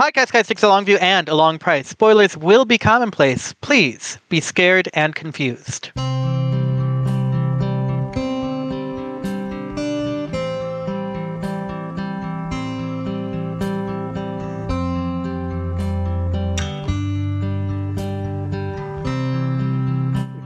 Podcast Guys takes a long view and a long price. Spoilers will be commonplace. Please be scared and confused.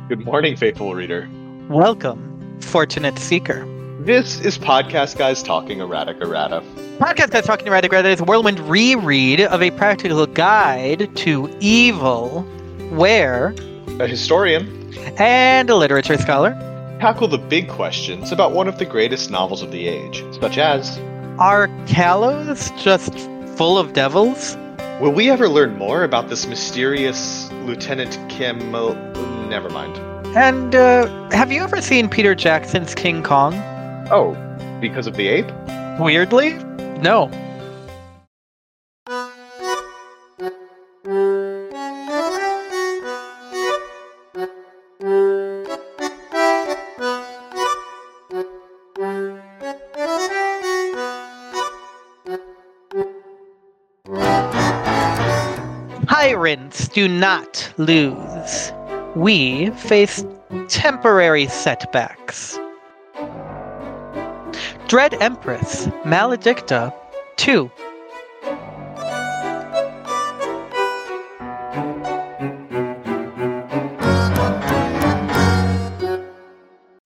Good morning, faithful reader. Welcome, Fortunate Seeker. This is Podcast Guys Talking Erratic Errata. Podcast Guys Talking Erratic Errata is a whirlwind reread of a practical guide to evil, where A historian and a literature scholar tackle the big questions about one of the greatest novels of the age, such as are Kalos just full of devils? Will we ever learn more about this mysterious Lieutenant Kim? Never mind. And uh, have you ever seen Peter Jackson's King Kong? Oh, because of the ape? Weirdly, no. Tyrants do not lose. We face temporary setbacks. Dread Empress, Maledicta 2.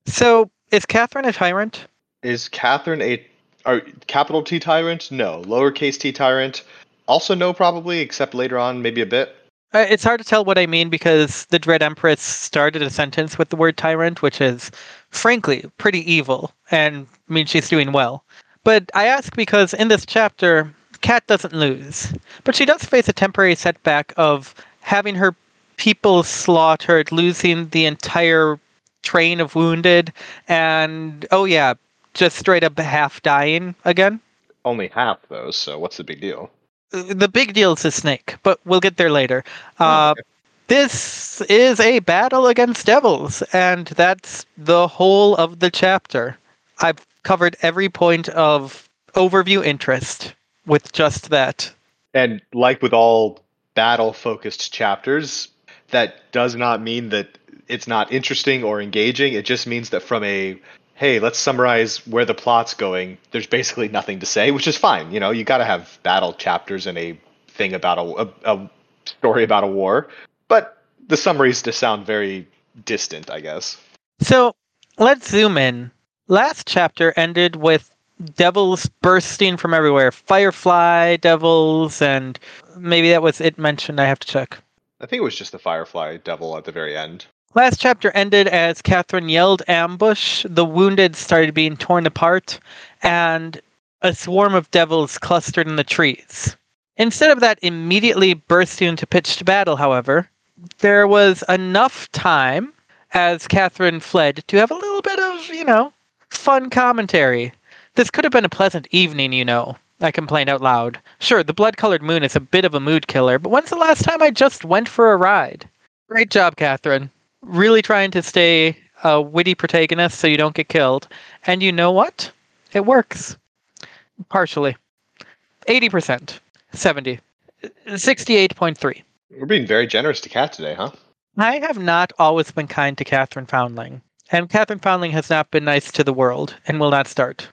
So, is Catherine a tyrant? Is Catherine a are capital T tyrant? No. Lowercase T tyrant? Also no, probably, except later on, maybe a bit. Uh, it's hard to tell what I mean because the Dread Empress started a sentence with the word tyrant, which is, frankly, pretty evil and means she's doing well. But I ask because in this chapter, Cat doesn't lose, but she does face a temporary setback of having her people slaughtered, losing the entire train of wounded, and oh yeah, just straight up half dying again. Only half, though, so what's the big deal? The big deal is the snake, but we'll get there later. Uh, okay. This is a battle against devils, and that's the whole of the chapter. I've covered every point of overview interest with just that. And like with all battle focused chapters, that does not mean that it's not interesting or engaging. It just means that from a hey, let's summarize where the plot's going, there's basically nothing to say, which is fine. You know, you got to have battle chapters and a thing about a, a, a, story about a war, but the summaries just sound very distant, I guess. So let's zoom in. Last chapter ended with devils bursting from everywhere firefly devils and maybe that was it mentioned i have to check i think it was just the firefly devil at the very end Last chapter ended as Catherine yelled ambush, the wounded started being torn apart, and a swarm of devils clustered in the trees. Instead of that immediately bursting into pitched battle, however, there was enough time as Catherine fled to have a little bit of, you know, fun commentary. This could have been a pleasant evening, you know. I complained out loud. Sure, the blood colored moon is a bit of a mood killer, but when's the last time I just went for a ride? Great job, Catherine really trying to stay a witty protagonist so you don't get killed. And you know what? It works. Partially. 80%. 70. 68.3. We're being very generous to Cat today, huh? I have not always been kind to Catherine Foundling. And Catherine Foundling has not been nice to the world and will not start.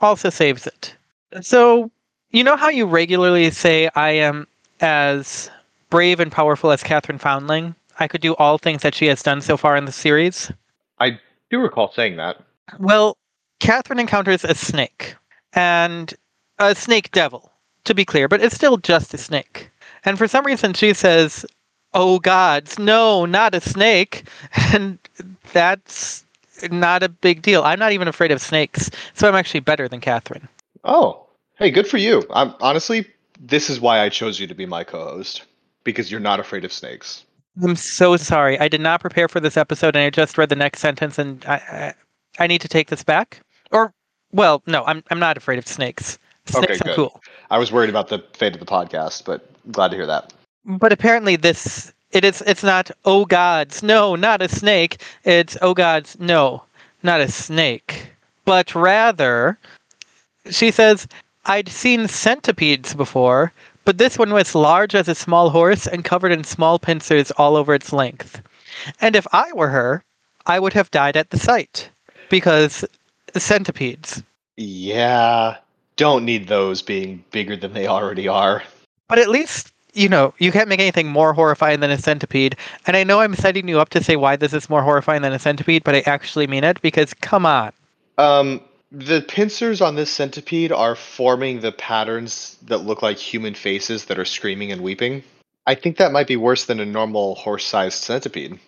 Also saves it. So, you know how you regularly say I am as brave and powerful as Catherine Foundling? I could do all things that she has done so far in the series? I do recall saying that. Well, Catherine encounters a snake, and a snake devil, to be clear, but it's still just a snake. And for some reason, she says, Oh gods, no, not a snake. And that's not a big deal. I'm not even afraid of snakes, so I'm actually better than Catherine. Oh, hey, good for you. I'm honestly, this is why I chose you to be my co-host because you're not afraid of snakes. I'm so sorry. I did not prepare for this episode, and I just read the next sentence, and I, I, I need to take this back. Or, well, no, I'm I'm not afraid of snakes. Snakes okay, are cool. I was worried about the fate of the podcast, but glad to hear that. But apparently, this it is it's not oh gods, no, not a snake. It's oh gods, no, not a snake, but rather, she says, I'd seen centipedes before, but this one was large as a small horse and covered in small pincers all over its length. And if I were her, I would have died at the sight because centipedes. Yeah, don't need those being bigger than they already are. But at least, you know, you can't make anything more horrifying than a centipede. And I know I'm setting you up to say why this is more horrifying than a centipede, but I actually mean it because come on. Um, the pincers on this centipede are forming the patterns that look like human faces that are screaming and weeping. I think that might be worse than a normal horse sized centipede.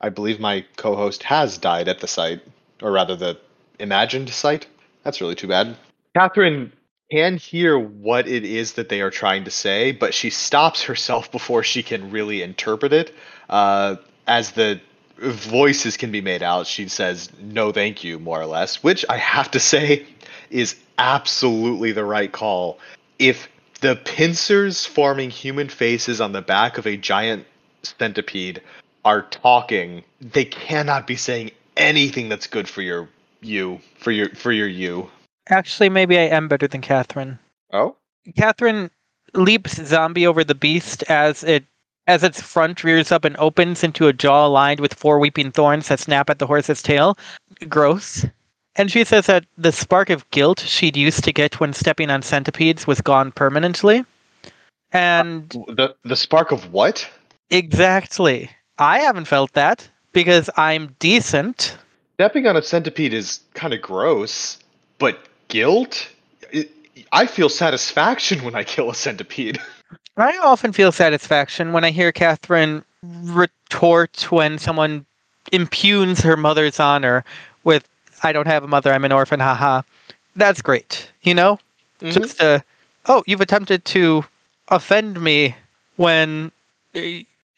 I believe my co host has died at the site, or rather, the imagined site. That's really too bad. Catherine can hear what it is that they are trying to say, but she stops herself before she can really interpret it. Uh, as the voices can be made out, she says, no, thank you, more or less, which I have to say is absolutely the right call. If the pincers forming human faces on the back of a giant centipede are talking, they cannot be saying anything that's good for your you for your for your you. Actually, maybe I am better than Catherine. Oh, Catherine leaps zombie over the beast as it as its front rears up and opens into a jaw lined with four weeping thorns that snap at the horse's tail. Gross. And she says that the spark of guilt she'd used to get when stepping on centipedes was gone permanently. And uh, the the spark of what? exactly. I haven't felt that because I'm decent. Stepping on a centipede is kind of gross, but guilt? It, I feel satisfaction when I kill a centipede. I often feel satisfaction when I hear Catherine retort when someone impugns her mother's honor with, I don't have a mother, I'm an orphan, haha. That's great, you know? Mhm. Just, uh, oh, you've attempted to offend me when uh,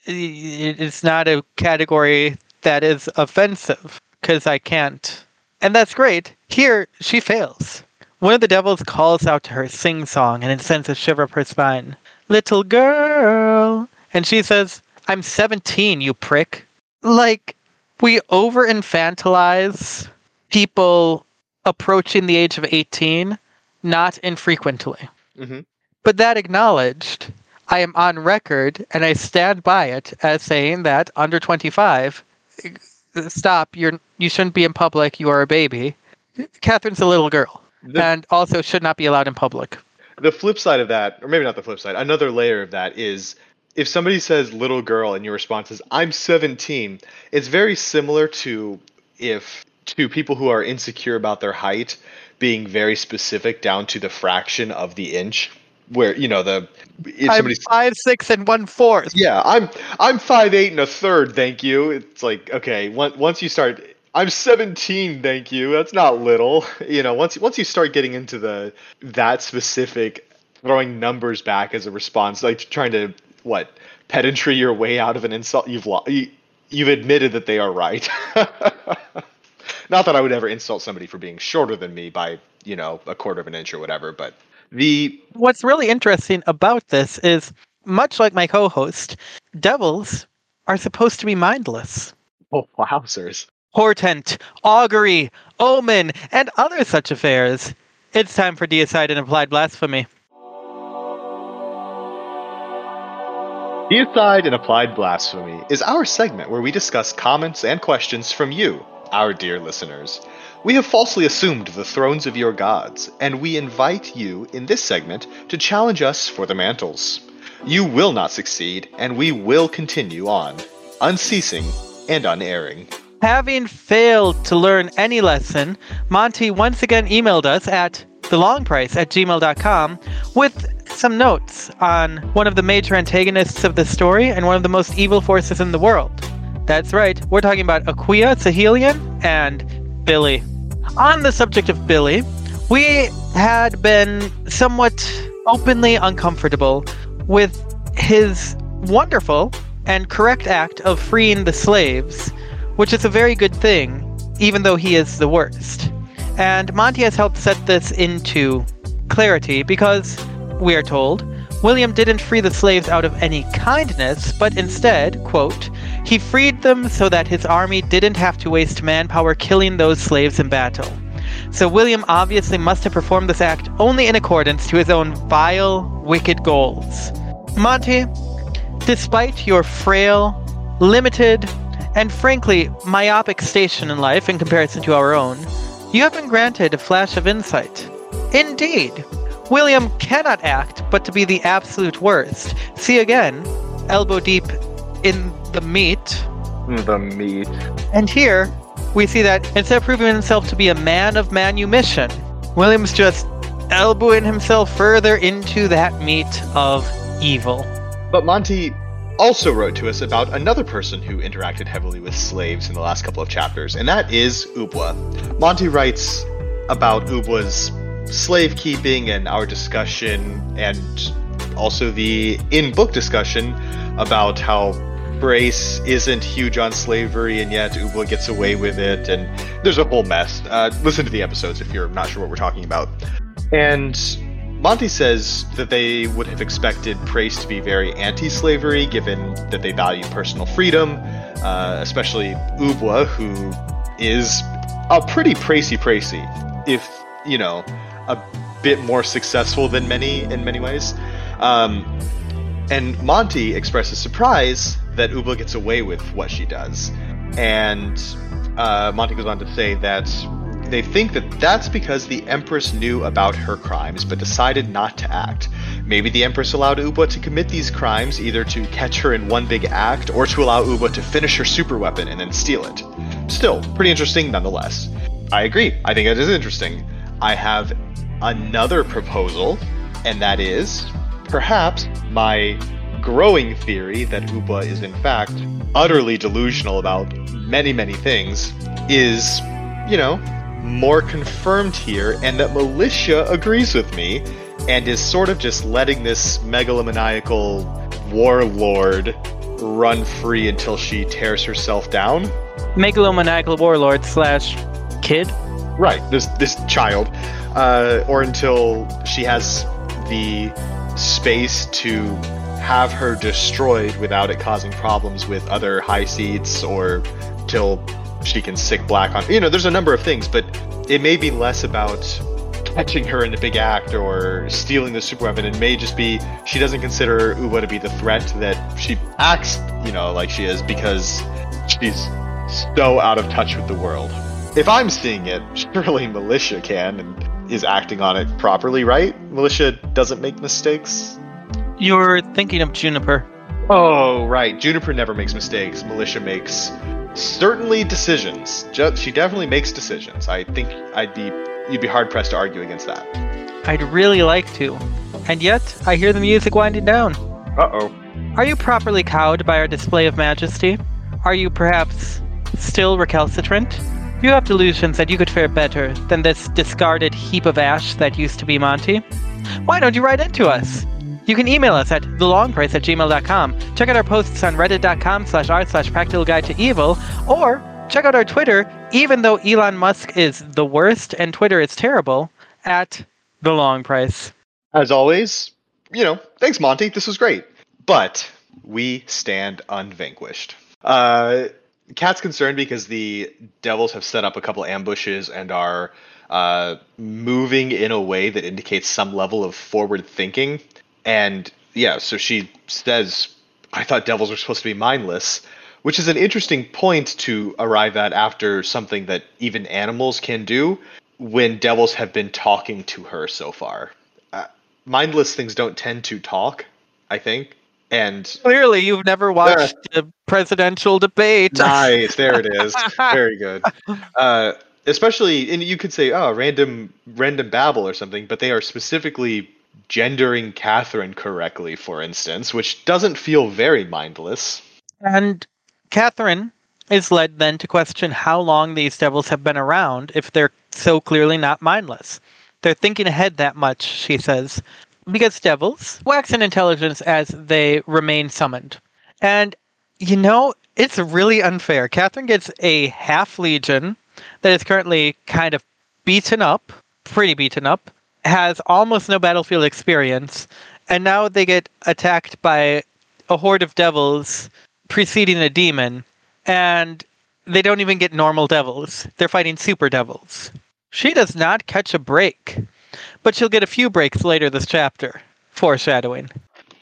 it's not a category that is offensive, because I can't. And that's great. Here, she fails. One of the devils calls out to her sing song, and it sends a shiver up her spine. Little girl. And she says, I'm 17, you prick. Like, we over infantilize people approaching the age of 18, not infrequently. hmm But that acknowledged, I am on record and I stand by it as saying that under 25, stop, you're you shouldn't be in public, you are a baby. Catherine's a little girl The, and also should not be allowed in public. The flip side of that, or maybe not the flip side, another layer of that is if somebody says little girl and your response is I'm 17, it's very similar to if to people who are insecure about their height being very specific down to the fraction of the inch where you know the if I'm somebody's five six and one fourth. yeah i'm i'm five eight and a third thank you it's like okay once once you start i'm 17 thank you. That's not little. You know once once you start getting into the that specific throwing numbers back as a response like trying to what pedantry your way out of an insult you've lo- you, you've admitted that they are right. Not that i would ever insult somebody for being shorter than me by you know a quarter of an inch or whatever but the What's really interesting about this is, much like my co-host, devils are supposed to be mindless. oh wowzers Portent, augury, omen, and other such affairs. It's time for deicide and applied blasphemy. Deicide and Applied Blasphemy is our segment where we discuss comments and questions from you, our dear listeners. We have falsely assumed the thrones of your gods, and we invite you in this segment to challenge us for the mantles. You will not succeed, and we will continue on, unceasing and unerring. Having failed to learn any lesson, Monty once again emailed us at thelongprice at gmail.com with some notes on one of the major antagonists of the story and one of the most evil forces in the world. That's right, we're talking about Akua, Sahelian, and Billy. On the subject of Billy, we had been somewhat openly uncomfortable with his wonderful and correct act of freeing the slaves, which is a very good thing, even though he is the worst. And Monty has helped set this into clarity because, we are told, William didn't free the slaves out of any kindness, but instead, quote, he freed them so that his army didn't have to waste manpower killing those slaves in battle. So William obviously must have performed this act only in accordance to his own vile, wicked goals. Monty, despite your frail, limited, and frankly myopic station in life in comparison to our own, you have been granted a flash of insight. Indeed, William cannot act but to be the absolute worst. See again, elbow deep in the meat. The meat. And here, we see that instead of proving himself to be a man of manumission, William's just elbowing himself further into that meat of evil. But Monty also wrote to us about another person who interacted heavily with slaves in the last couple of chapters, and that is Ubwa. Monty writes about Ubwa's slave keeping and our discussion, and also the in book discussion about how Praes isn't huge on slavery, and yet Ubwa gets away with it, and there's a whole mess. Uh, listen to the episodes if you're not sure what we're talking about. And Monty says that they would have expected Praes to be very anti slavery, given that they value personal freedom, uh, especially Ubwa, who is a pretty Praesi Praesi, if, you know, a bit more successful than many in many ways. Um, and Monty expresses surprise that Ubwa gets away with what she does. And uh, Monty goes on to say that they think that that's because the Empress knew about her crimes but decided not to act. Maybe the Empress allowed Uba to commit these crimes either to catch her in one big act or to allow Uba to finish her super weapon and then steal it. Still, pretty interesting nonetheless. I agree. I think it is interesting. I have another proposal, and that is perhaps my growing theory that Uba is in fact utterly delusional about many, many things is, you know, more confirmed here, and that Malicia agrees with me and is sort of just letting this megalomaniacal warlord run free until she tears herself down. Megalomaniacal warlord slash kid. Right, this this child, uh, or until she has the space to have her destroyed without it causing problems with other high seats, or till she can sic black on. You know, there's a number of things, but it may be less about catching her in a big act or stealing the super weapon. It may just be she doesn't consider Ubwa to be the threat that she acts, you know, like she is because she's so out of touch with the world. If I'm seeing it, surely Malicia can and is acting on it properly, right? Malicia doesn't make mistakes. You're thinking of Juniper. Oh, right. Juniper never makes mistakes. Malicia makes certainly decisions. She definitely makes decisions. I think I'd be you'd be hard pressed to argue against that. I'd really like to. And yet, I hear the music winding down. Uh oh. Are you properly cowed by our display of majesty? Are you perhaps still recalcitrant? You have delusions that you could fare better than this discarded heap of ash that used to be Monty? Why don't you write into us? You can email us at thelongprice at gmail.com. Check out our posts on reddit.com slash r slash practical guide to evil, or check out our Twitter, even though Elon Musk is the worst and Twitter is terrible, at the long price. As always, you know, thanks Monty. This was great. But we stand unvanquished. Uh Cat's concerned because the devils have set up a couple ambushes and are uh, moving in a way that indicates some level of forward thinking. And yeah, so she says, I thought devils were supposed to be mindless, which is an interesting point to arrive at after something that even animals can do when devils have been talking to her so far. Uh, mindless things don't tend to talk, I think. And Clearly, you've never watched a presidential debate. nice, there it is. Very good. Uh, especially, and you could say, oh, random, random babble or something, but they are specifically gendering Catherine correctly, for instance, which doesn't feel very mindless. And Catherine is led then to question how long these devils have been around if they're so clearly not mindless. They're thinking ahead that much, she says, because devils wax in intelligence as they remain summoned. And, you know, it's really unfair. Catherine gets a half legion that is currently kind of beaten up, pretty beaten up, has almost no battlefield experience, and now they get attacked by a horde of devils preceding a demon, and they don't even get normal devils. They're fighting super devils. She does not catch a break, but she'll get a few breaks later this chapter. Foreshadowing.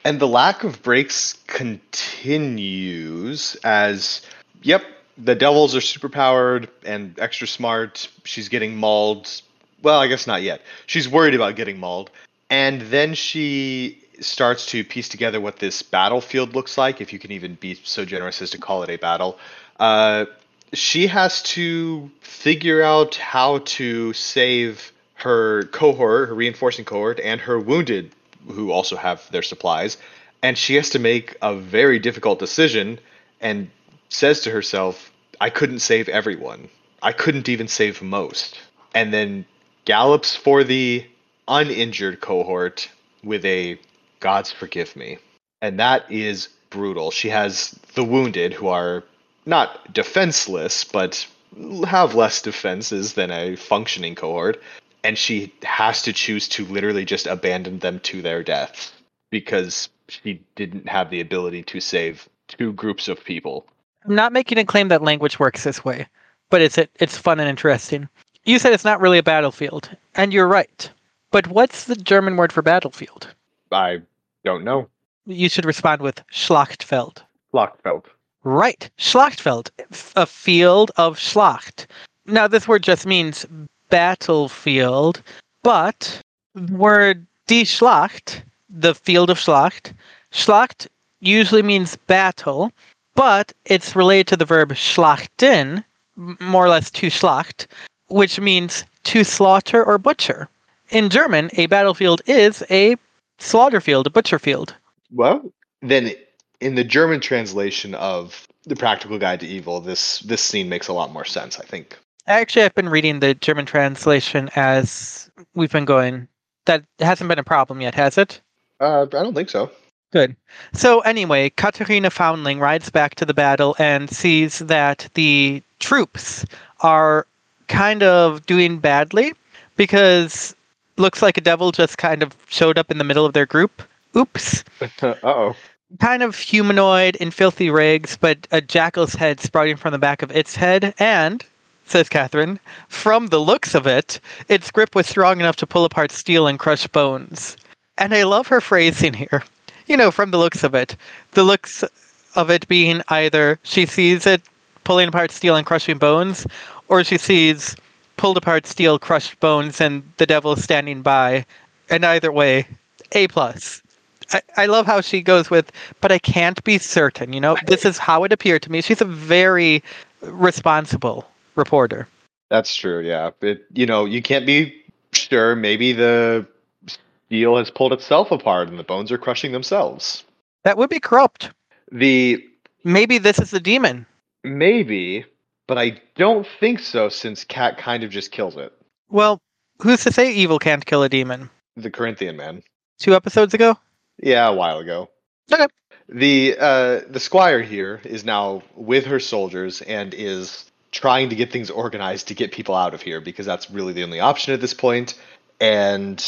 And the lack of breaks continues as, yep, the devils are superpowered and extra smart. She's getting mauled. Well, I guess not yet. She's worried about getting mauled. And then she starts to piece together what this battlefield looks like, if you can even be so generous as to call it a battle. Uh, she has to figure out how to save her cohort, her reinforcing cohort, and her wounded, who also have their supplies. And she has to make a very difficult decision and says to herself, I couldn't save everyone. I couldn't even save most. And then gallops for the uninjured cohort with a God's forgive me. And that is brutal. She has the wounded who are not defenseless, but have less defenses than a functioning cohort. And she has to choose to literally just abandon them to their deaths because she didn't have the ability to save two groups of people. I'm not making a claim that language works this way, but it's it's fun and interesting. You said it's not really a battlefield, and you're right. But what's the German word for battlefield? I don't know. You should respond with Schlachtfeld. Schlachtfeld. Right, Schlachtfeld, a field of Schlacht. Now, this word just means battlefield, but the word die Schlacht, the field of Schlacht, Schlacht usually means battle, but it's related to the verb schlachten, more or less to schlacht, which means to slaughter or butcher. In German, a battlefield is a slaughter field, a butcher field. Well, then in the German translation of the Practical Guide to Evil, this this scene makes a lot more sense. I think. Actually, I've been reading the German translation as we've been going. That hasn't been a problem yet, has it? Uh, I don't think so. Good. So anyway, Katharina Foundling rides back to the battle and sees that the troops are kind of doing badly because looks like a devil just kind of showed up in the middle of their group. Oops. uh oh. Kind of humanoid in filthy rags, but a jackal's head sprouting from the back of its head, and, says Catherine, from the looks of it, its grip was strong enough to pull apart steel and crush bones. And I love her phrasing here. You know, from the looks of it. The looks of it being either she sees it pulling apart steel and crushing bones, or she sees pulled apart steel, crushed bones, and the devil standing by. And either way, A plus. I, I love how she goes with, but I can't be certain. You know, this is how it appeared to me. She's a very responsible reporter. That's true. Yeah, it you know you can't be sure. Maybe the steel has pulled itself apart and the bones are crushing themselves. That would be corrupt. The maybe this is the demon. Maybe, but I don't think so since Cat kind of just kills it. Well, who's to say evil can't kill a demon? The Corinthian man. Two episodes ago? Yeah, a while ago. Okay. The uh, the squire here is now with her soldiers and is trying to get things organized to get people out of here because that's really the only option at this. And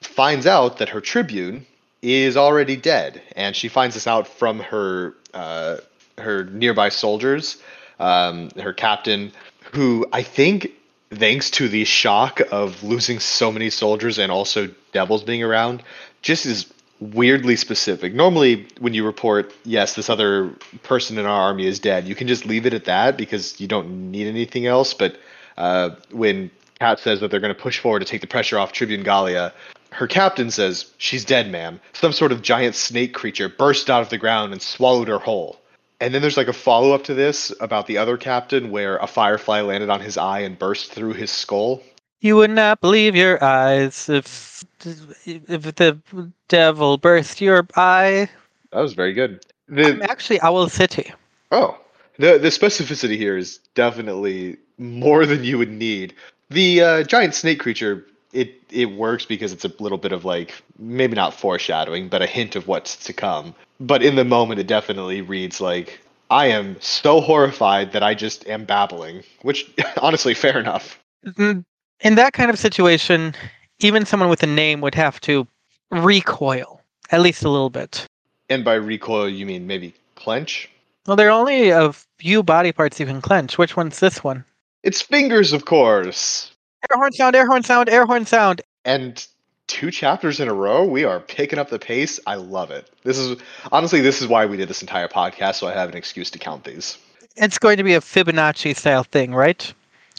finds out that her tribune is already dead, and she finds this out from her uh, her nearby soldiers, um, her captain, who I think, thanks to the shock of losing so many soldiers and also devils being around, just is weirdly specific. Normally, when you report, yes, this other person in our army is dead, you can just leave it at that because you don't need anything else. But uh, when Kat says that they're going to push forward to take the pressure off Tribune Gallia, her captain says, She's dead, ma'am. Some sort of giant snake creature burst out of the ground and swallowed her whole. And then there's like a follow up to this about the other captain where a firefly landed on his eye and burst through his skull. You would not believe your eyes if if the devil burst your eye. That was very good. The, I'm actually Owl City. Oh, the the specificity here is definitely more than you would need. The uh, giant snake creature it it works because it's a little bit of like maybe not foreshadowing, but a hint of what's to come. But in the moment, it definitely reads like I am so horrified that I just am babbling, which honestly, fair enough. Mm, in that kind of situation, even someone with a name would have to recoil at least a little bit. And by recoil, you mean maybe clench? Well, there are only a few body parts you can clench. Which one's this one? It's fingers, of course. Air horn sound, air horn sound, air horn sound. And two chapters in a row, we are picking up the pace. I love it. This is honestly, this is why we did this entire podcast, so I have an excuse to count these. It's going to be a Fibonacci style thing, right?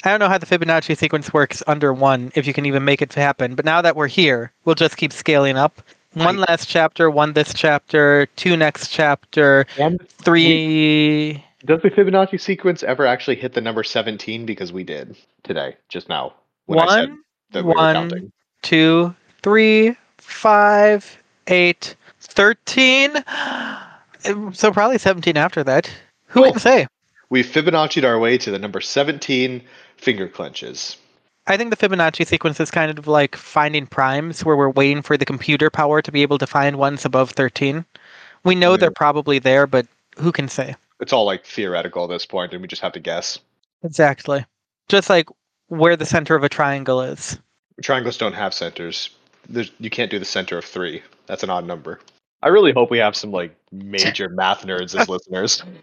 I don't know how the Fibonacci sequence works under one, if you can even make it to happen. But now that we're here, we'll just keep scaling up. One Right. last chapter, one this chapter, two next chapter, And three. does the Fibonacci sequence ever actually hit the number 17? Because we did today, just now. When I said One, we counting. two, three, five, eight, thirteen. So probably seventeen after that. Who Cool. can say? We Fibonacci'd our way to the number 17 finger clenches. I think the Fibonacci sequence is kind of like finding primes, where we're waiting for the computer power to be able to find ones above thirteen. We know Yeah. they're probably there, but who can say? It's all like theoretical at this point, and we just have to guess. Exactly. Just like where the center of a triangle is. Triangles don't have centers. There's, you can't do the center of three. That's an odd number. I really hope we have some like major math nerds as listeners.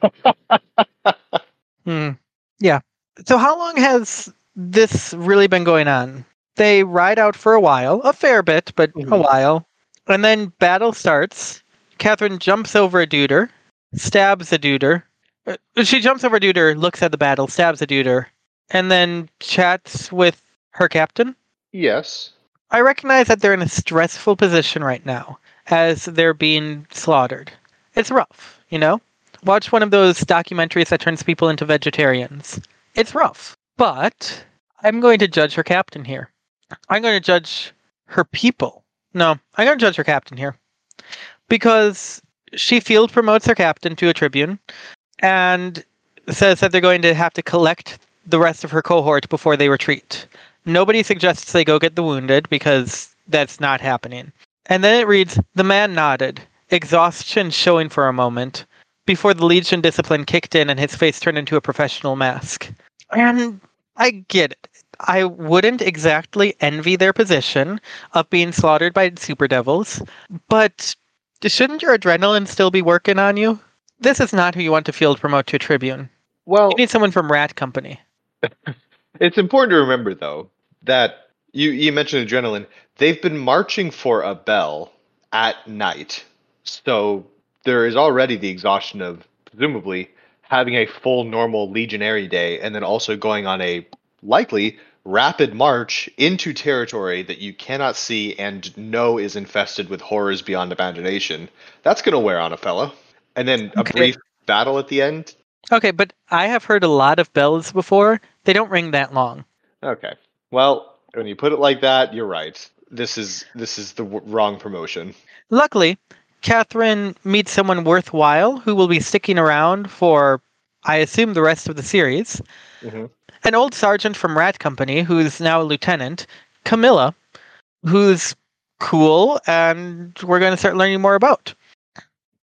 Hmm. Yeah. So how long has this really been going on? They ride out for a while, a fair bit, but a Mhm. while. And then battle starts. Catherine jumps over a duder, stabs a duder. Uh, She jumps over a duder, looks at the battle, stabs a duder, and then chats with her captain. Yes. I recognize that they're in a stressful position right now as they're being slaughtered. It's rough, you know? Watch one of those documentaries that turns people into vegetarians. It's rough. But I'm going to judge her captain here. I'm going to judge her people. No, I'm going to judge her captain here. Because she field promotes her captain to a tribune and says that they're going to have to collect the rest of her cohort before they retreat. Nobody suggests they go get the wounded because that's not happening. And then it reads The man nodded, exhaustion showing for a moment, before the Legion discipline kicked in and his face turned into a professional mask. And I get it. I wouldn't exactly envy their position of being slaughtered by super devils, but shouldn't your adrenaline still be working on you? This is not who you want to field promote to a tribune. Well, You need someone from Rat Company. It's important to remember though that you you mentioned adrenaline. They've been marching for a bell at night, so there is already the exhaustion of presumably having a full normal legionary day, and then also going on a likely rapid march into territory that you cannot see and know is infested with horrors beyond imagination. That's going to wear on a fella. And then a Okay. brief battle at the end. Okay, but I have heard a lot of bells before. They don't ring that long. Okay. Well, when you put it like that, you're right. This is this is the w- wrong promotion. Luckily, Catherine meets someone worthwhile who will be sticking around for, I assume, the rest of the series. Mhm. An old sergeant from Rat Company who's now a lieutenant, Camilla, who's cool and we're going to start learning more about.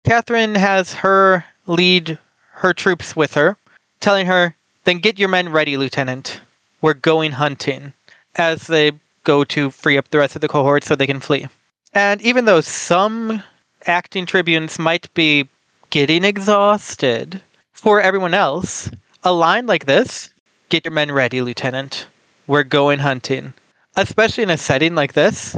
Catherine has her lead her troops with her, telling her, Then get your men ready, Lieutenant. We're going hunting, as they go to free up the rest of the cohort so they can flee. And even though some acting tribunes might be getting exhausted, for everyone else, a line like this Get your men ready, Lieutenant. We're going hunting. Especially in a setting like this,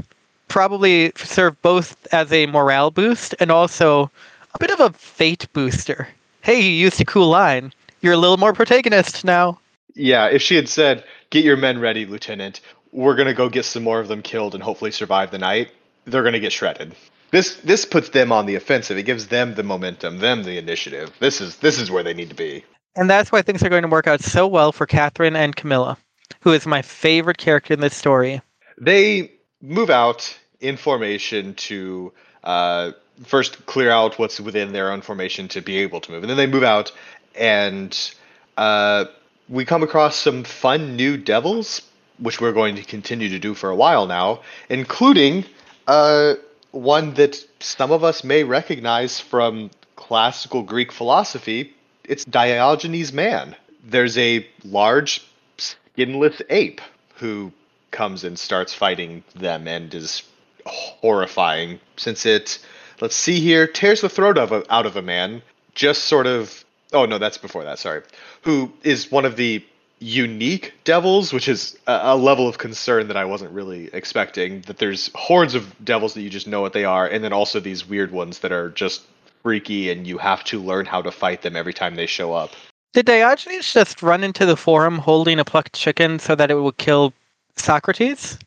probably serve both as a morale boost and also a bit of a fate booster. Hey, you used a cool line. You're a little more protagonist now. Yeah, if she had said, "Get your men ready, Lieutenant. We're gonna go get some more of them killed and hopefully survive the night," they're gonna get shredded. This this puts them on the offensive. It gives them the momentum, them the initiative. This is this is where they need to be. And that's why things are going to work out so well for Catherine and Camilla, who is my favorite character in this story. They move out in formation to uh, first clear out what's within their own formation to be able to move, and then they move out, and uh, we come across some fun new devils, which we're going to continue to do for a while now, including uh, one that some of us may recognize from classical Greek philosophy. It's Diogenes' man. There's a large skinless ape who comes and starts fighting them and is horrifying since it let's see here tears the throat of a, out of a man just sort of oh no that's before that sorry who is one of the unique devils, which is a, a level of concern that I wasn't really expecting. That there's hordes of devils that you just know what they are, and then also these weird ones that are just freaky, and you have to learn how to fight them every time they show up. Did Diogenes just run into the forum holding a plucked chicken so that it would kill Socrates?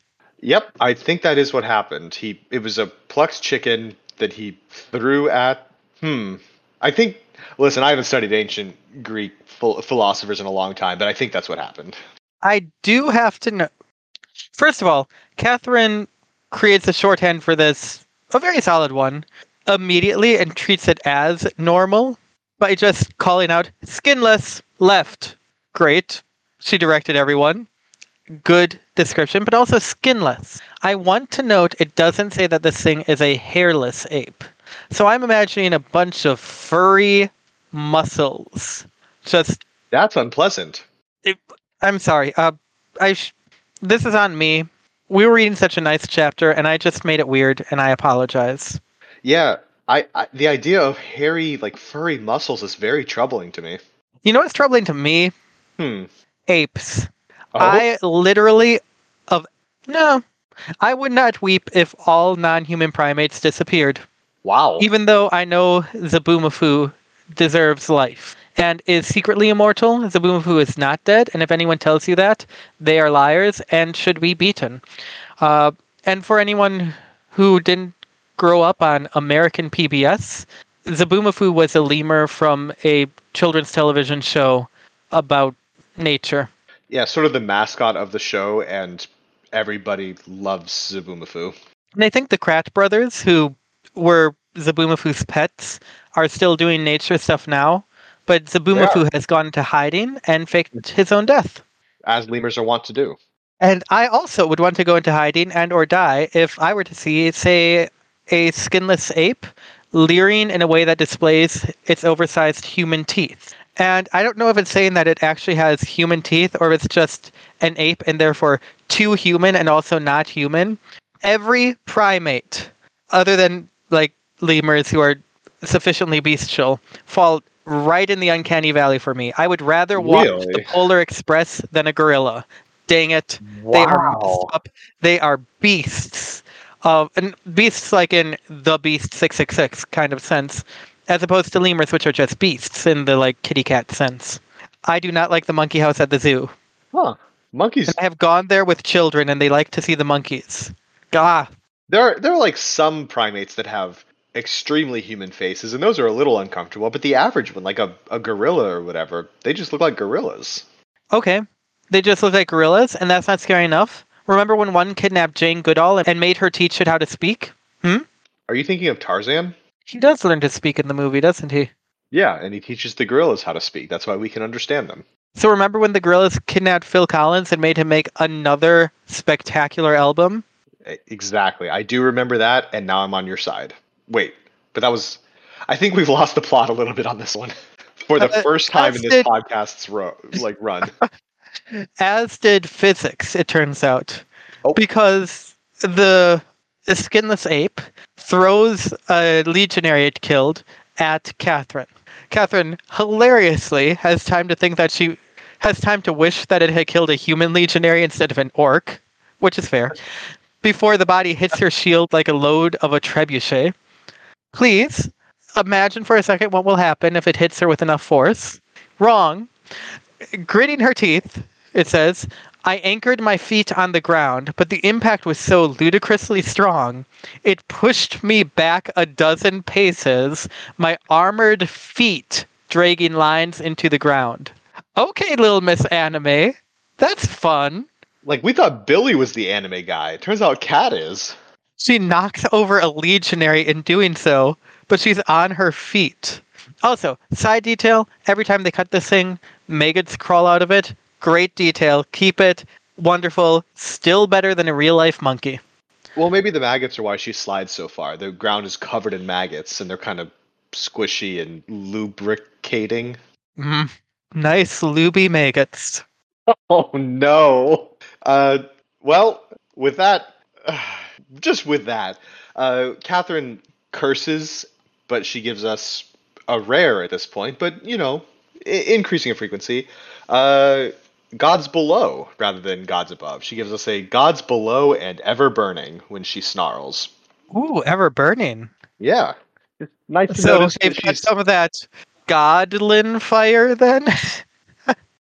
Yep, I think that is what happened. He it was a plucked chicken that he threw at. Hmm. I think. Listen, I haven't studied ancient Greek phil- philosophers in a long time, but I think that's what happened. I do have to know. First of all, Catherine creates a shorthand for this, a very solid one, immediately and treats it as normal by just calling out skinless left. Great. She directed everyone. Good description, but also skinless. I want to note it doesn't say that this thing is a hairless ape. So I'm imagining a bunch of furry muscles. Just That's unpleasant. I'm sorry. Uh, I sh- this is on me. We were reading such a nice chapter, and I just made it weird, and I apologize. Yeah, I, I the idea of hairy, like furry muscles is very troubling to me. You know what's troubling to me? Hmm. Apes. Oh, I literally of no. I would not weep if all non-human primates disappeared. wow. Even though I know Zoboomafoo deserves life and is secretly immortal, Zoboomafoo is not dead, and if anyone tells you that, they are liars and should be beaten. Uh, and for anyone who didn't grow up on American PBS, Zoboomafoo was a lemur from a children's television show about nature. yeah, sort of the mascot of the show, and everybody loves Zoboomafoo. And I think the Kratt brothers, who were Zoboomafoo's pets, are still doing nature stuff now. But Zoboomafoo has gone into hiding and faked his own death. as lemurs are wont to do. And I also would want to go into hiding and or die if I were to see, say, a skinless ape leering in a way that displays its oversized human teeth. And I don't know if it's saying that it actually has human teeth or if it's just an ape and therefore too human and also not human. Every primate, other than like lemurs who are sufficiently bestial, fall right in the uncanny valley for me. I would rather watch the Polar Express than a gorilla. Dang it. They are messed up. They are beasts. Uh, and beasts like in the Beast six six six kind of sense, as opposed to lemurs, which are just beasts in the like kitty cat sense. I do not like the monkey house at the zoo. Huh. Monkeys. I have gone there with children, and they like to see the monkeys. Gah. There are there are like some primates that have extremely human faces, and those are a little uncomfortable. But the average one, like a, a gorilla or whatever, they just look like gorillas. Okay, they just look like gorillas, and that's not scary enough. Remember when one kidnapped Jane Goodall and made her teach it how to speak? Hmm. Are you thinking of Tarzan? He does learn to speak in the movie, doesn't he? Yeah, and he teaches the gorillas how to speak. That's why we can understand them. So remember when the gorillas kidnapped Phil Collins and made him make another spectacular album? Exactly. I do remember that, and now I'm on your side. Wait, but that was. I think we've lost the plot a little bit on this one. For the Uh, first time in this did- podcast's ro- like run. As did physics, it turns out. Oh. Because the, the skinless ape throws a legionary it killed at Catherine. Catherine hilariously has time to think that she has time to wish that it had killed a human legionary instead of an orc, which is fair, before the body hits her shield like a load of a trebuchet. Please imagine for a second what will happen if it hits her with enough force. Wrong. Gritting her teeth, it says, I anchored my feet on the ground, but the impact was so ludicrously strong, it pushed me back a dozen paces, my armored feet dragging lines into the ground. Okay, little Miss Anime. That's fun. Like we thought Billy was the anime guy. Turns out Cat is. She knocks over a legionary in doing so, but she's on her feet. Also, side detail every time they cut this thing, maggots crawl out of it. Great detail. Keep it. Wonderful. Still better than a real life monkey. Well, maybe the maggots are why she slides so far. The ground is covered in maggots, and they're kind of squishy and lubricating. Mm, nice luby maggots. Oh no. Uh, well, with that, just with that, uh, Catherine curses, but she gives us a rare at this point. But you know, I- increasing in frequency. Uh, gods below rather than gods above. She gives us a gods below and ever burning when she snarls. Ooh, ever burning. Yeah. It's nice to So notice they've got some of that goblin fire then?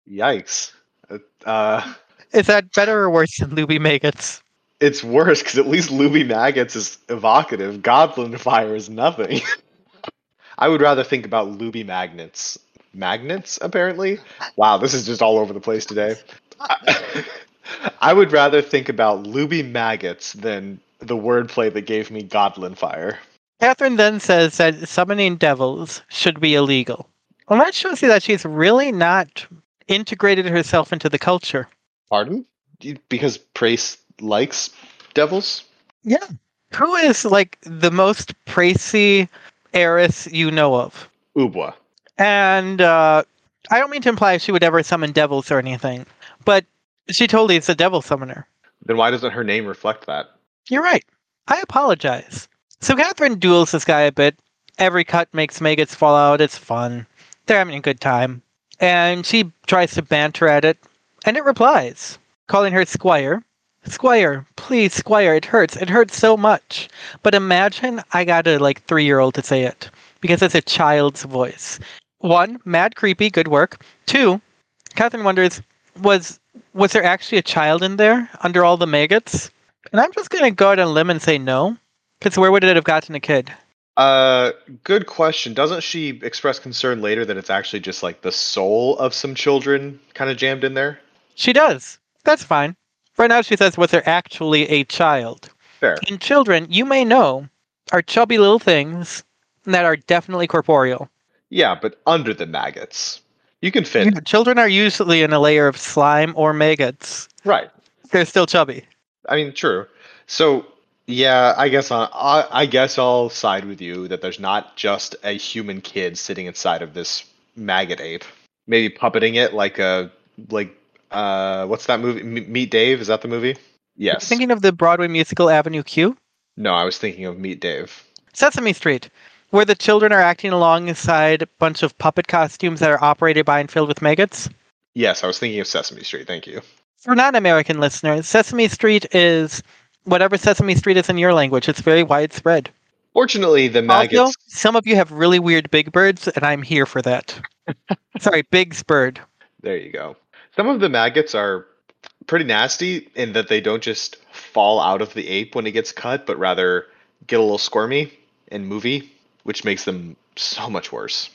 yikes. Uh, Uh Is that better or worse than Luby Maggots? it's worse because at least Luby Maggots is evocative. Goblin Fire is nothing. I would rather think about Luby Magnets. Magnets, apparently? Wow, this is just all over the place today. I, I would rather think about Luby Maggots than the wordplay that gave me Godlin Fire. Catherine then says that summoning devils should be illegal. Well, that shows you that she's really not integrated herself into the culture. Pardon? Because Praes likes devils? Yeah. Who is like the most Praesi heiress you know of? Akua. And uh, I don't mean to imply she would ever summon devils or anything, but she totally is a devil summoner. Then why doesn't her name reflect that? You're right. I apologize. So Catherine duels this guy a bit. Every cut makes maggots fall out. It's fun. They're having a good time. And she tries to banter at it, and it replies, calling her Squire. Squire, please, Squire, it hurts. It hurts so much. But imagine I got a like three year old to say it because it's a child's voice. One, mad creepy, good work. Two, Catherine wonders, was was there actually a child in there under all the maggots? And I'm just gonna go out on a limb and say no, because where would it have gotten a kid? Uh, good question. Doesn't she express concern later that it's actually just like the soul of some children kind of jammed in there? She does. That's fine. Right now, she says, was there actually a child? Fair. And children, you may know, are chubby little things that are definitely corporeal. Yeah, but under the maggots. You can fit. Yeah, children are usually in a layer of slime or maggots. Right. They're still chubby. I mean, true. So, yeah, I guess I, I, guess I'll side with you that there's not just a human kid sitting inside of this maggot ape. Maybe puppeting it like a like uh what's that movie? M- Meet Dave? Is that the movie? Yes. Thinking of the Broadway musical Avenue Q? no, I was thinking of Meet Dave. Sesame Street, where the children are acting alongside a bunch of puppet costumes that are operated by and filled with maggots. Yes, I was thinking of Sesame Street. Thank you. For non American listeners, Sesame Street is whatever Sesame Street is in your language. It's very widespread. Fortunately, the maggots. Also, some of you have really weird big birds, and I'm here for that. Sorry, Big's bird. There you go. Some of the maggots are pretty nasty in that they don't just fall out of the ape when it gets cut, but rather get a little squirmy and movie, which makes them so much worse.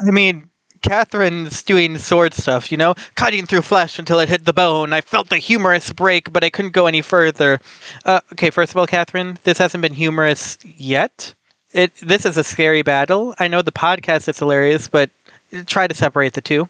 I mean, Catherine's doing sword stuff, you know, cutting through flesh until it hit the bone. I felt the humerus break, but I couldn't go any further. Uh, okay, first of all, Catherine, this hasn't been humorous yet. It this is a scary battle. I know the podcast is hilarious, but try to separate the two.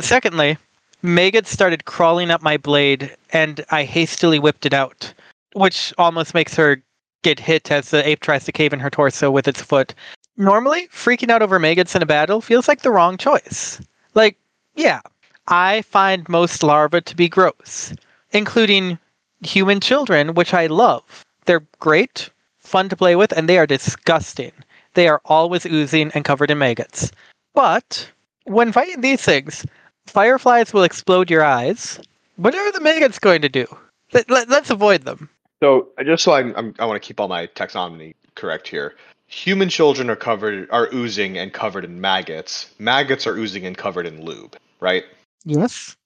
Secondly, maggots started crawling up my blade, and I hastily whipped it out, which almost makes her get hit as the ape tries to cave in her torso with its foot normally freaking out over maggots in a battle feels like the wrong choice. Like, yeah, I find most larvae to be gross, including human children, which I love. They're great, fun to play with, and they are disgusting. They are always oozing and covered in maggots. But when fighting these things, fireflies will explode your eyes. What are the maggots going to do? Let, let, let's avoid them. So just so I'm, I'm I want to keep all my taxonomy correct here. Human children are covered are oozing and covered in maggots. Maggots are oozing and covered in lube, right? Yes.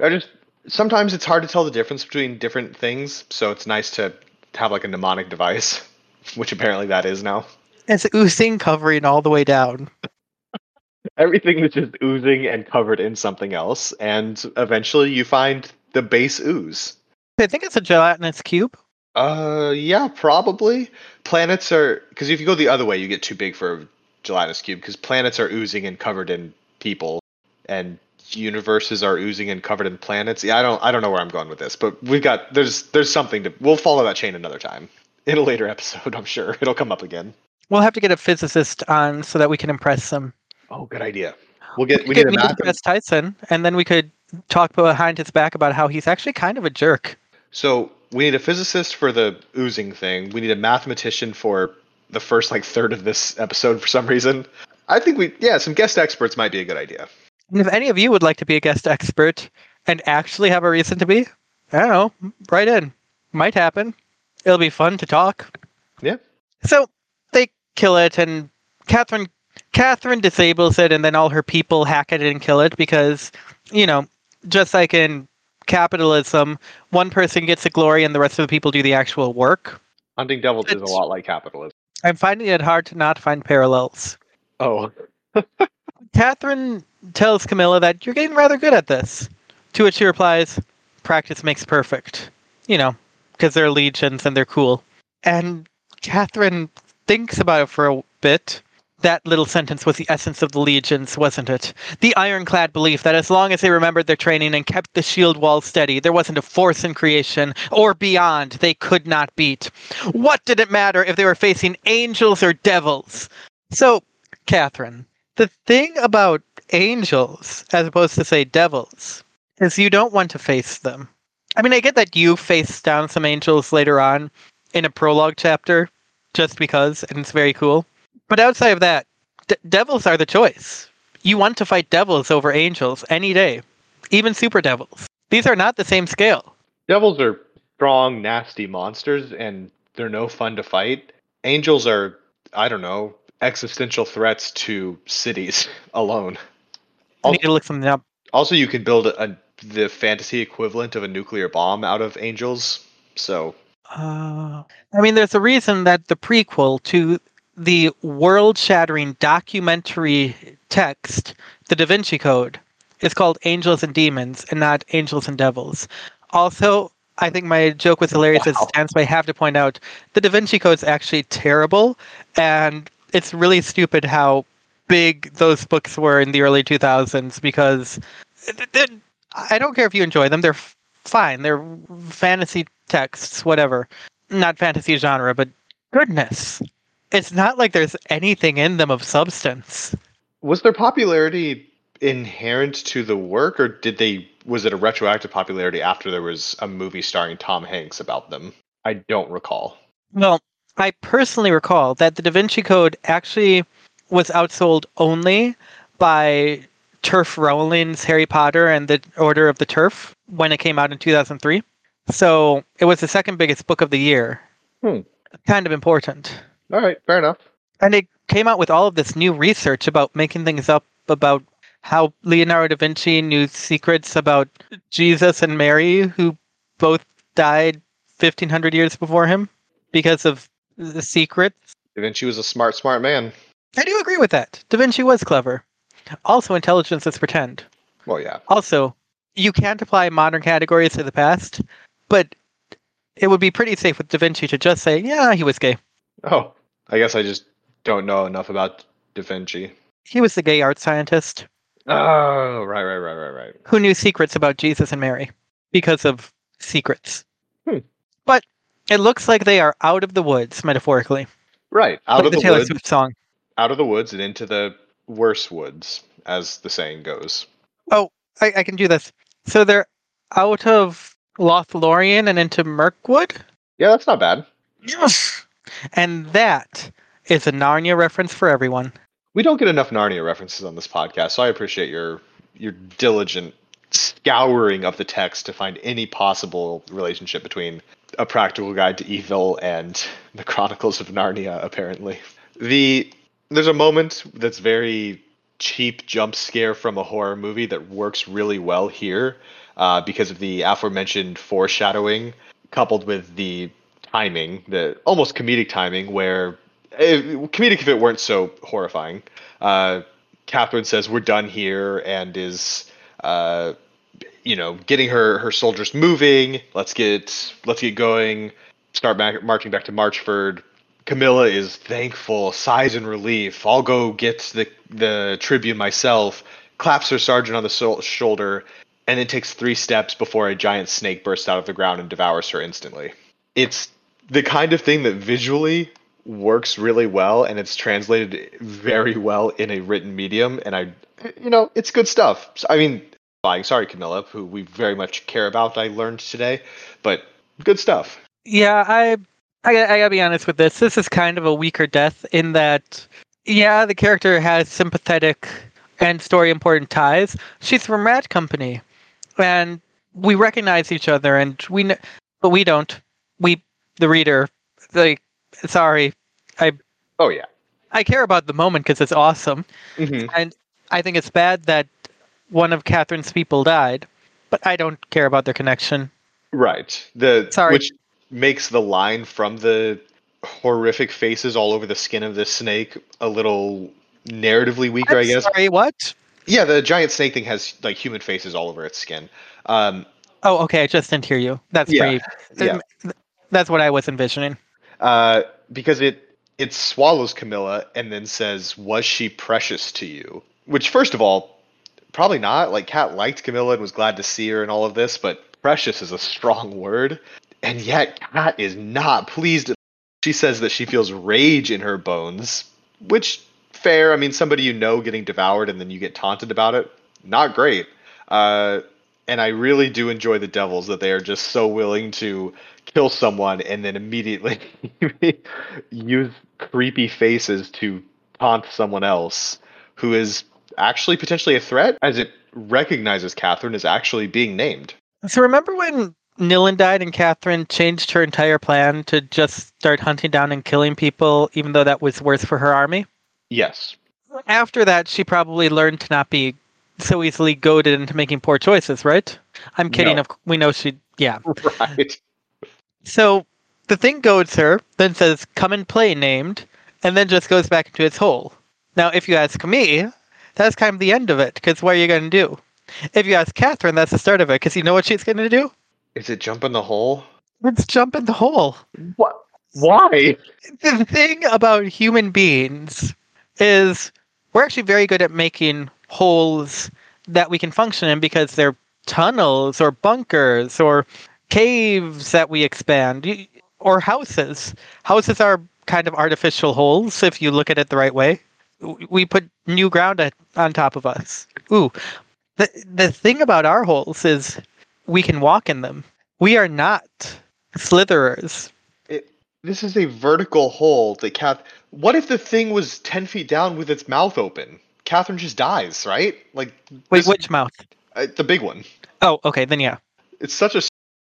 I just sometimes it's hard to tell the difference between different things, so it's nice to have like a mnemonic device, which apparently that is now. It's oozing, covering all the way down. Everything is just oozing and covered in something else, and eventually you find the base ooze. I think it's a gelatinous cube. Uh, yeah, probably. Planets are because if you go the other way, you get too big for a gelatinous cube. Because planets are oozing and covered in people, and universes are oozing and covered in planets. Yeah, I don't, I don't know where I'm going with this, but we've got there's there's something to. We'll follow that chain another time in a later episode. I'm sure it'll come up again. We'll have to get a physicist on so that we can impress them. Oh, good idea. We'll get we We need could a meet math. Tyson, and then we could talk behind his back about how he's actually kind of a jerk. So we need a physicist for the oozing thing. We need a mathematician for the first like third of this episode for some reason. I think we yeah, some guest experts might be a good idea. And if any of you would like to be a guest expert and actually have a reason to be, I don't know, write in. Might happen. It'll be fun to talk. Yeah. So they kill it, and Catherine Catherine disables it, and then all her people hack at it and kill it because, you know, just like in capitalism, one person gets the glory and the rest of the people do the actual work. Hunting devils is a lot like capitalism. I'm finding it hard to not find parallels. Oh, Catherine tells Camilla that you're getting rather good at this. To which she replies, practice makes perfect. You know, because they're legions and they're cool. And Catherine thinks about it for a bit. That little sentence was the essence of the legions, wasn't it? The ironclad belief that as long as they remembered their training and kept the shield wall steady, there wasn't a force in creation or beyond they could not beat. What did it matter if they were facing angels or devils? So, Catherine, the thing about angels, as opposed to, say, devils, is you don't want to face them. I mean, I get that you face down some angels later on in a prologue chapter, just because, and it's very cool. But outside of that, d- devils are the choice. You want to fight devils over angels any day, even super devils. These are not the same scale. devils are strong, nasty monsters, and they're no fun to fight. Angels are, I don't know, existential threats to cities alone. I need to look something up. Also, you can build a, the fantasy equivalent of a nuclear bomb out of angels. So, Uh, I mean, there's a reason that the prequel to the world shattering documentary text, The Da Vinci Code, is called Angels and Demons and not Angels and Devils. Also, I think my joke was hilarious as Wow. it stands, but I have to point out the Da Vinci Code is actually terrible, and it's really stupid how big those books were in the early 2000s because I don't care if you enjoy them, they're fine. They're fantasy texts, whatever. Not fantasy genre, but goodness. It's not like there's anything in them of substance. was their popularity inherent to the work, or did they? Was it a retroactive popularity after there was a movie starring Tom Hanks about them? I don't recall. Well, I personally recall that the Da Vinci Code actually was outsold only by Turf Rowling's Harry Potter and the Order of the Turf when it came out in 2003. So it was the second biggest book of the year. Hmm. Kind of important. All right, fair enough. And it came out with all of this new research about making things up about how Leonardo da Vinci knew secrets about Jesus and Mary, who both died 1500 years before him because of the secrets. Da Vinci was a smart, smart man. I do agree with that. Da Vinci was clever. Also, intelligence is pretend. Well, yeah. Also, you can't apply modern categories to the past, but it would be pretty safe with Da Vinci to just say, yeah, he was gay. Oh, I guess I just don't know enough about Da Vinci. He was the gay art scientist Oh, right, right, right, right, right. who knew secrets about Jesus and Mary because of secrets. Hmm. But it looks like they are out of the woods, metaphorically. Right, out like of the the Taylor woods, Swift song. out of the woods, and into the worse woods, as the saying goes. Oh, I, I can do this. So they're out of Lothlorien and into Mirkwood? Yeah, that's not bad. Yes. And that is a Narnia reference for everyone. We don't get enough Narnia references on this podcast, so I appreciate your your diligent scouring of the text to find any possible relationship between a practical guide to evil and the Chronicles of Narnia. Apparently, the there's a moment that's very cheap jump scare from a horror movie that works really well here uh, because of the aforementioned foreshadowing coupled with the timing, the almost comedic timing, where eh, comedic if it weren't so horrifying. Uh, Catherine says we're done here and is uh, you know getting her her soldiers moving. Let's get let's get going. Start back, marching back to Marchford. Camilla is thankful, sighs in relief. I'll go get the the tribune myself. Claps her sergeant on the so- shoulder, and then takes three steps before a giant snake bursts out of the ground and devours her instantly. It's the kind of thing that visually works really well and it's translated very well in a written medium and i you know it's good stuff i mean sorry camilla who we very much care about i learned today but good stuff Yeah, I, I, I gotta be honest with this. This is kind of a weaker death in that, yeah, the character has sympathetic and story important ties. She's from Rat Company, and we recognize each other, and we, but we don't. We, the reader, like, sorry, I, Oh yeah. I care about the moment because it's awesome, hmm and I think it's bad that one of Catherine's people died, but I don't care about their connection. Right. The Sorry. which makes the line from the horrific faces all over the skin of this snake a little narratively weaker, I I'm guess. Sorry, what? Yeah, the giant snake thing has like human faces all over its skin. Um, Oh, okay. I just didn't hear you. That's Yeah, pretty. yeah. That's what I was envisioning. uh, because it it swallows Camilla and then says, "Was she precious to you?" Which, first of all, probably not. Like, Kat liked Camilla and was glad to see her and all of this, but precious is a strong word, and yet Kat is not pleased. She says that she feels rage in her bones, which fair. I mean, somebody you know getting devoured and then you get taunted about it, not great. Uh, and I really do enjoy the devils that they are just so willing to kill someone and then immediately use creepy faces to taunt someone else who is actually potentially a threat as it recognizes Catherine as actually being named. So remember when Nilin died and Catherine changed her entire plan to just start hunting down and killing people, even though that was worse for her army? Yes. After that, she probably learned to not be so easily goaded into making poor choices, right? I'm kidding. No. Of we know she. Yeah. Right. So the thing goads her, then says, "Come and play," named, and then just goes back into its hole. Now, if you ask me, that's kind of the end of it. Because what are you going to do? If you ask Catherine, that's the start of it. Because you know what she's going to do? Is it jump in the hole? Let's jump in the hole. What? Why? The thing about human beings is we're actually very good at making holes that we can function in because they're tunnels or bunkers or caves that we expand or houses. Houses are kind of artificial holes if you look at it the right way. We put new ground on top of us. Ooh. The the thing about our holes is we can walk in them. We are not slitherers. It, this is a vertical hole that Kath. What if the thing was ten feet down with its mouth open? Catherine just dies, right? Like Wait, this- which mouth? uh, the big one. Oh, okay, then yeah. It's such a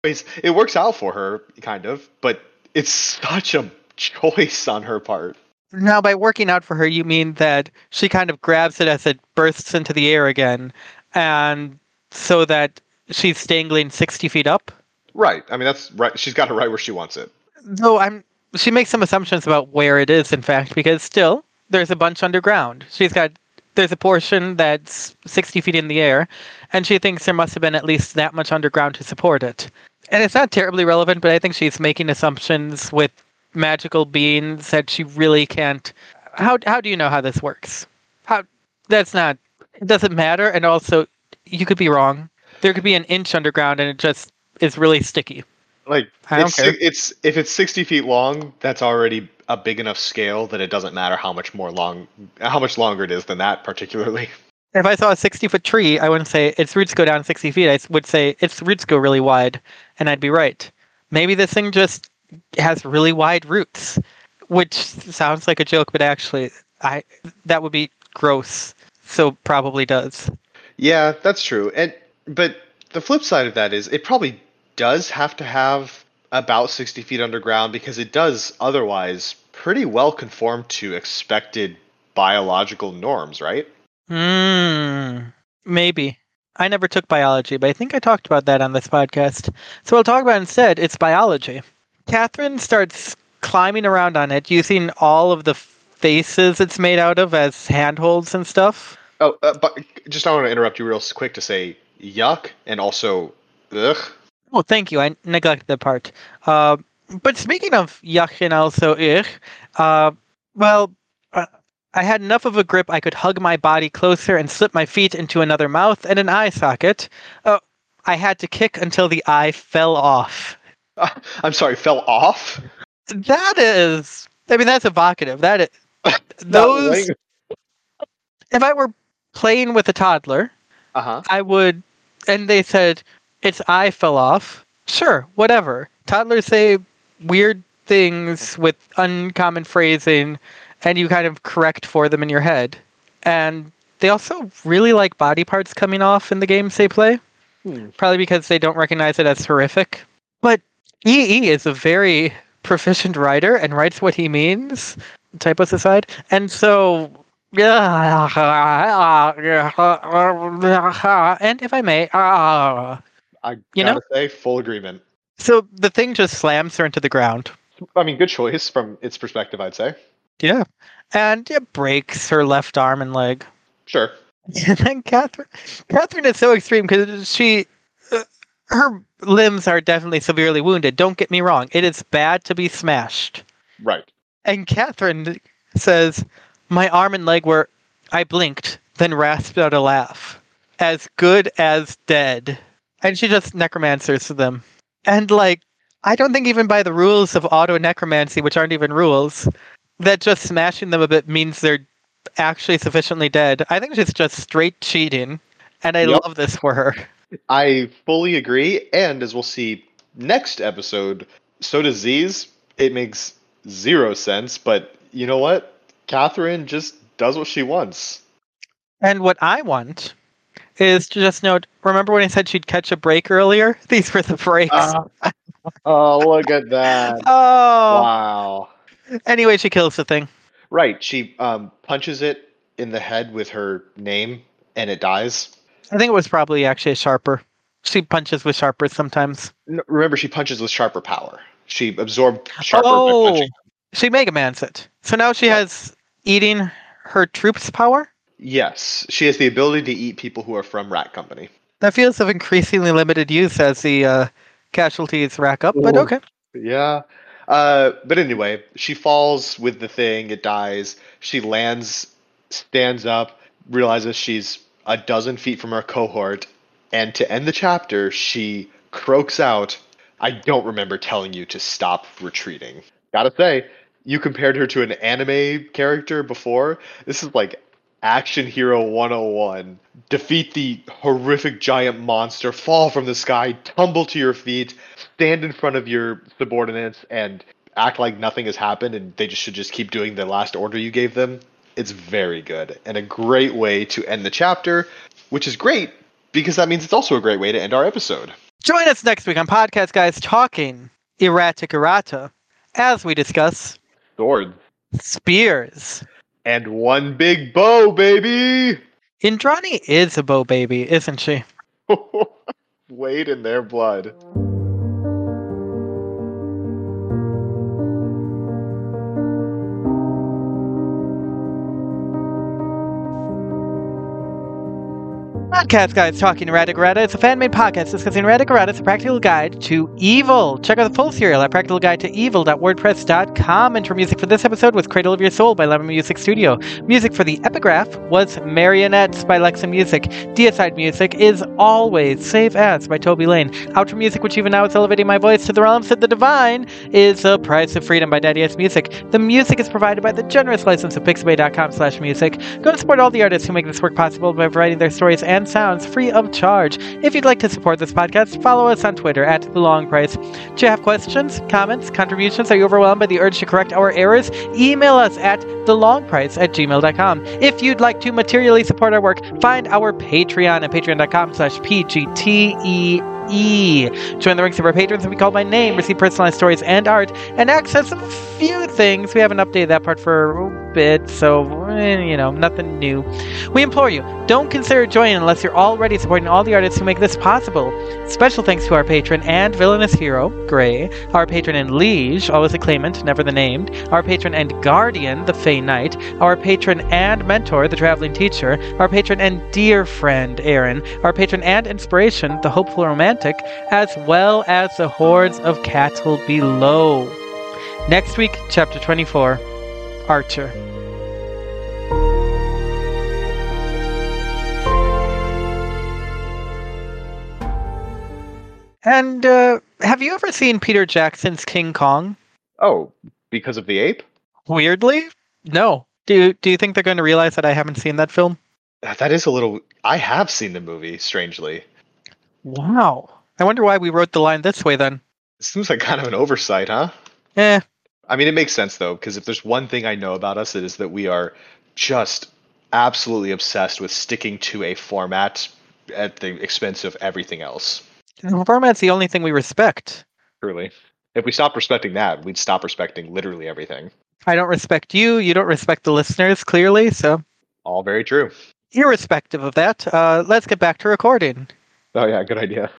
choice. It works out for her, kind of, but it's such a choice on her part. Now, by working out for her, you mean that she kind of grabs it as it bursts into the air again, and so that she's dangling 60 feet up? Right. I mean, that's right. She's got it right where she wants it. Though I'm, she makes some assumptions about where it is, in fact, because still, there's a bunch underground. She's got, there's a portion that's 60 feet in the air, and she thinks there must have been at least that much underground to support it. And it's not terribly relevant, but I think she's making assumptions with magical beings that she really can't. How how do you know how this works? How that's not. It doesn't matter, and also you could be wrong. There could be an inch underground, and it just is really sticky. Like, I don't it's, care. it's if it's sixty feet long, that's already a big enough scale that it doesn't matter how much more long, how much longer it is than that, particularly. If I saw a 60 foot tree, I wouldn't say its roots go down 60 feet. I would say its roots go really wide, and I'd be right. Maybe this thing just has really wide roots, which sounds like a joke, but actually, I that would be gross. So probably does. Yeah, that's true. And but the flip side of that is it probably does have to have about sixty feet underground because it does otherwise pretty well conform to expected biological norms, right? Hmm. Maybe. I never took biology, but I think I talked about that on this podcast. So I'll talk about instead its biology. Catherine starts climbing around on it using all of the faces it's made out of as handholds and stuff. Oh, uh, but just I want to interrupt you real quick to say yuck and also ugh. Oh, thank you. I neglected that part. Uh, but speaking of yuck and also ugh, uh, well, I had enough of a grip I could hug my body closer and slip my feet into another mouth and an eye socket. Uh, I had to kick until the eye fell off. I'm sorry, fell off. That is, I mean, that's evocative. That is, those. If I were playing with a toddler, Uh-huh. I would, and they said its eye fell off. Sure, whatever. Toddlers say weird things with uncommon phrasing, and you kind of correct for them in your head. And they also really like body parts coming off in the games they play. Hmm. Probably because they don't recognize it as horrific. But EE is a very proficient writer and writes what he means, typos aside. And so, and if I may, I You know? say, full agreement. so the thing just slams her into the ground. I mean, good choice from its perspective, I'd say. Yeah. And it breaks her left arm and leg. Sure. And then Catherine, Catherine is so extreme because she, uh, her limbs are definitely severely wounded. Don't get me wrong; it is bad to be smashed. Right. And Catherine says, "My arm and leg were." I blinked, then rasped out a laugh. As good as dead. And she just necromancers to them. And like, I don't think even by the rules of auto necromancy, which aren't even rules, that just smashing them a bit means they're actually sufficiently dead. I think she's just straight cheating. And I Yep. love this for her. I fully agree, and as we'll see next episode, so does Zeze. It makes zero sense, but you know what? Catherine just does what she wants. And what I want is to just note remember when I said she'd catch a break earlier? These were the breaks. Uh-huh. oh, look at that! oh. Wow. Anyway, she kills the thing. Right, she um, punches it in the head with her name, and it dies. I think it was probably actually a sharper. She punches with sharpers sometimes. No, remember, she punches with sharper power. She absorbed sharper oh, she Mega Mans it. So now she has eating her troops power. Yes, she has the ability to eat people who are from Rat Company. That feels of increasingly limited use as the uh, casualties rack up, but okay. Yeah. Uh, but anyway, she falls with the thing, it dies. She lands, stands up, realizes she's a dozen feet from her cohort, and to end the chapter, she croaks out, I don't remember telling you to stop retreating. Gotta say, you compared her to an anime character before. This is like Action Hero 101. Defeat the horrific giant monster, fall from the sky, tumble to your feet, stand in front of your subordinates, and act like nothing has happened and they just should just keep doing the last order you gave them. It's very good and a great way to end the chapter, which is great because that means it's also a great way to end our episode. Join us next week on Podcast Guys Talking Erratic Errata as we discuss Swords. spears. And one big bow, baby! Indrani is a bow baby, isn't she? Wade in their blood. Podcast Guys Talking Erratic Errata is a fan-made podcast discussing erratic errata, a practical guide to evil. Check out the full serial at practicalguidetoevil.wordpress.com. And for music for this episode was Cradle of Your Soul by Lemon Music Studio. Music for the epigraph was Marionettes by Lexa Music. Deicide music is always Save As by Toby Lane. Outro music, which even now is elevating my voice to the realms of the divine, is The Price of Freedom by Daddy S Music. The music is provided by the generous license of pixabay.com slash music. Go and support all the artists who make this work possible by providing their stories and free of charge. If you'd like to support this podcast, follow us on Twitter at The Long Price. Do you have questions, comments, contributions? Are you overwhelmed by the urge to correct our errors? Email us at thelongprice at gmail.com. If you'd like to materially support our work, find our Patreon at patreon.com slash pgte. Join the ranks of our patrons and be called by name, receive personalized stories and art, and access a few things. We haven't updated that part for bit, so, eh, you know, nothing new. We implore you, don't consider joining unless you're already supporting all the artists who make this possible. Special thanks to our patron and villainous hero, Gray, our patron and liege, always a claimant, never the named, our patron and guardian, the Fey Knight, our patron and mentor, the traveling teacher, our patron and dear friend, Aaron, our patron and inspiration, the hopeful romantic, as well as the hordes of cattle below. Next week, chapter 24 Archer. And uh, have you ever seen Peter Jackson's King Kong? Oh, because of the ape? Weirdly, no. Do you, do you think they're going to realize that I haven't seen that film? That is a little. I have seen the movie, strangely. Wow. I wonder why we wrote the line this way then. Seems like kind of an oversight, huh? Eh, I mean, it makes sense though, because if there's one thing I know about us, it is that we are just absolutely obsessed with sticking to a format at the expense of everything else. The format's the only thing we respect. Truly. If we stopped respecting that, we'd stop respecting literally everything. I don't respect you. You don't respect the listeners, clearly. So, All very true. irrespective of that, uh, let's get back to recording. Oh, yeah, good idea.